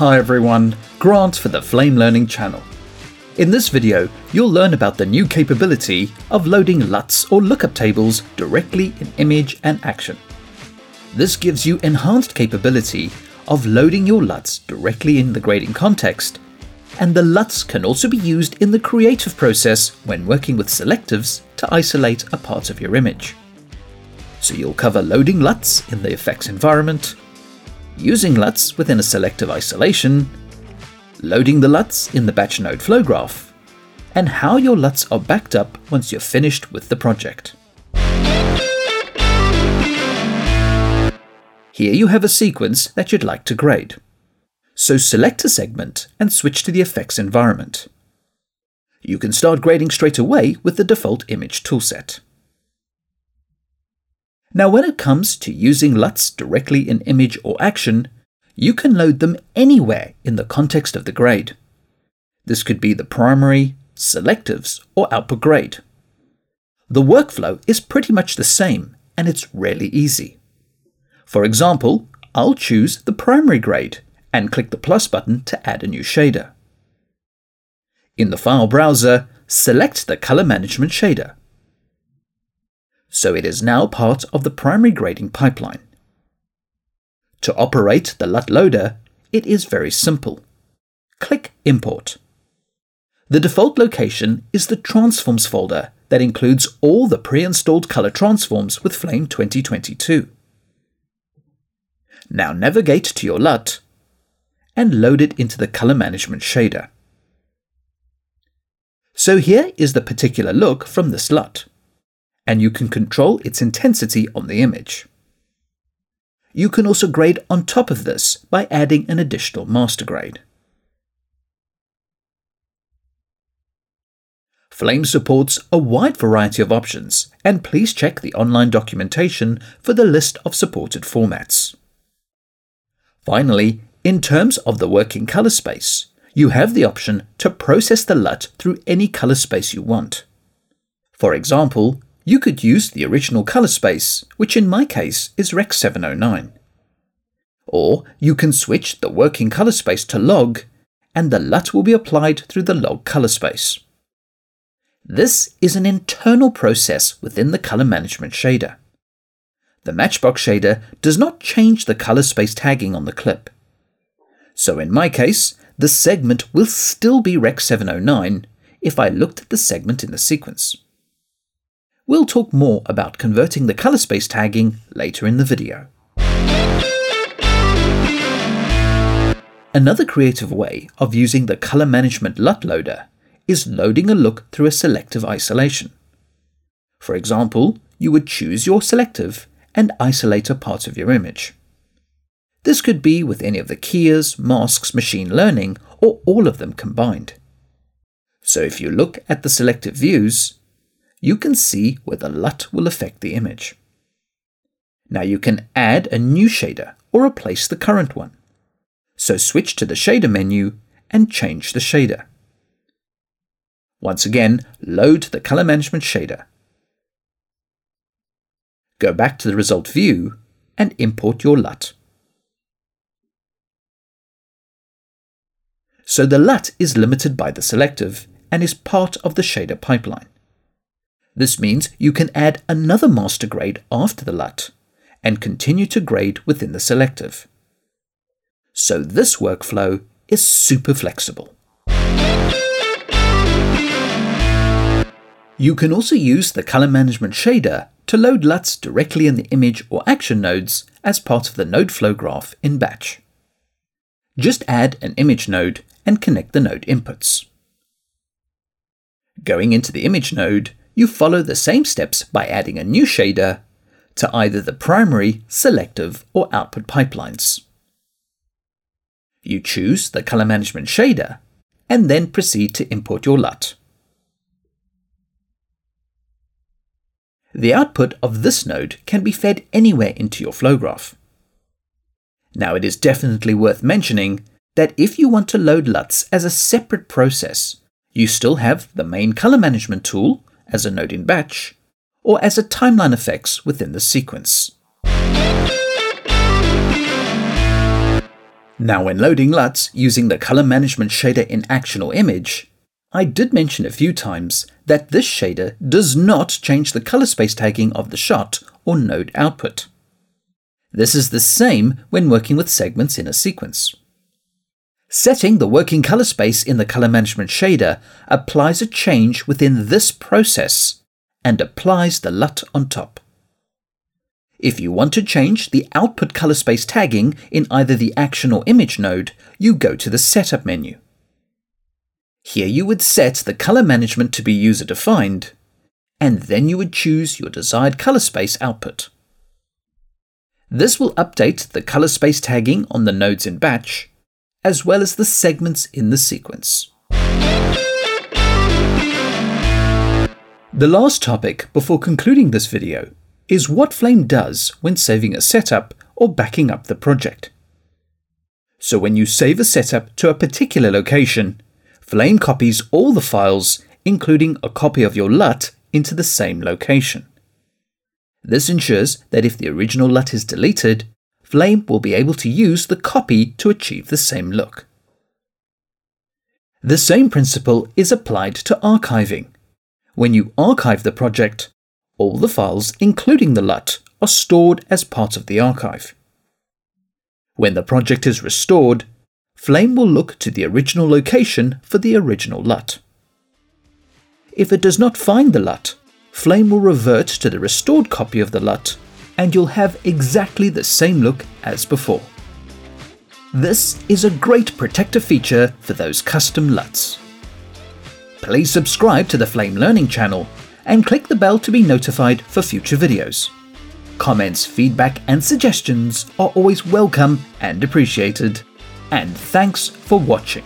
Hi everyone, Grant for the Flame Learning channel. In this video, you'll learn about the new capability of loading LUTs or lookup tables directly in image and action. This gives you enhanced capability of loading your LUTs directly in the grading context, and the LUTs can also be used in the creative process when working with selectives to isolate a part of your image. So you'll cover loading LUTs in the effects environment, using LUTs within a selective isolation, loading the LUTs in the batch node flow graph, and how your LUTs are backed up once you're finished with the project. Here you have a sequence that you'd like to grade. So select a segment and switch to the effects environment. You can start grading straight away with the default image toolset. Now, when it comes to using LUTs directly in image or action, you can load them anywhere in the context of the grade. This could be the primary, selectives, or output grade. The workflow is pretty much the same and it's really easy. For example, I'll choose the primary grade and click the plus button to add a new shader. In the file browser, select the color management shader so it is now part of the primary grading pipeline. To operate the LUT loader, it is very simple. Click Import. The default location is the Transforms folder that includes all the pre-installed color transforms with Flame 2022. Now navigate to your LUT and load it into the color management shader. So here is the particular look from this LUT and you can control its intensity on the image. You can also grade on top of this by adding an additional master grade. Flame supports a wide variety of options, and please check the online documentation for the list of supported formats. Finally, in terms of the working color space, you have the option to process the LUT through any color space you want. For example, you could use the original color space, which in my case is Rec 709. Or you can switch the working color space to log, and the LUT will be applied through the log color space. This is an internal process within the color management shader. The Matchbox shader does not change the color space tagging on the clip. So in my case, the segment will still be Rec 709 if I looked at the segment in the sequence. We'll talk more about converting the color space tagging later in the video. Another creative way of using the color management LUT loader is loading a look through a selective isolation. For example, you would choose your selective and isolate a part of your image. This could be with any of the keyers, masks, machine learning, or all of them combined. So if you look at the selective views, you can see where the LUT will affect the image. Now you can add a new shader or replace the current one. So switch to the shader menu and change the shader. Once again, load the color management shader. Go back to the result view and import your LUT. So the LUT is limited by the selective and is part of the shader pipeline. This means you can add another master grade after the LUT and continue to grade within the selective. So this workflow is super flexible. You can also use the color management shader to load LUTs directly in the image or action nodes as part of the node flow graph in batch. Just add an image node and connect the node inputs. Going into the image node, you follow the same steps by adding a new shader to either the primary, selective, or output pipelines. You choose the color management shader and then proceed to import your LUT. The output of this node can be fed anywhere into your flow graph. Now, it is definitely worth mentioning that if you want to load LUTs as a separate process, you still have the main color management tool as a node in batch, or as a timeline effects within the sequence. Now when loading LUTs using the color management shader in action or image, I did mention a few times that this shader does not change the color space tagging of the shot or node output. This is the same when working with segments in a sequence. Setting the working color space in the color management shader applies a change within this process and applies the LUT on top. If you want to change the output color space tagging in either the action or image node, you go to the Setup menu. Here you would set the color management to be user defined, and then you would choose your desired color space output. This will update the color space tagging on the nodes in batch, as well as the segments in the sequence. The last topic before concluding this video is what Flame does when saving a setup or backing up the project. So when you save a setup to a particular location, Flame copies all the files, including a copy of your LUT, into the same location. This ensures that if the original LUT is deleted, Flame will be able to use the copy to achieve the same look. The same principle is applied to archiving. When you archive the project, all the files, including the LUT, are stored as part of the archive. When the project is restored, Flame will look to the original location for the original LUT. If it does not find the LUT, Flame will revert to the restored copy of the LUT and you'll have exactly the same look as before. This is a great protective feature for those custom LUTs. Please subscribe to the Flame Learning channel and click the bell to be notified for future videos. Comments, feedback, and suggestions are always welcome and appreciated. And thanks for watching.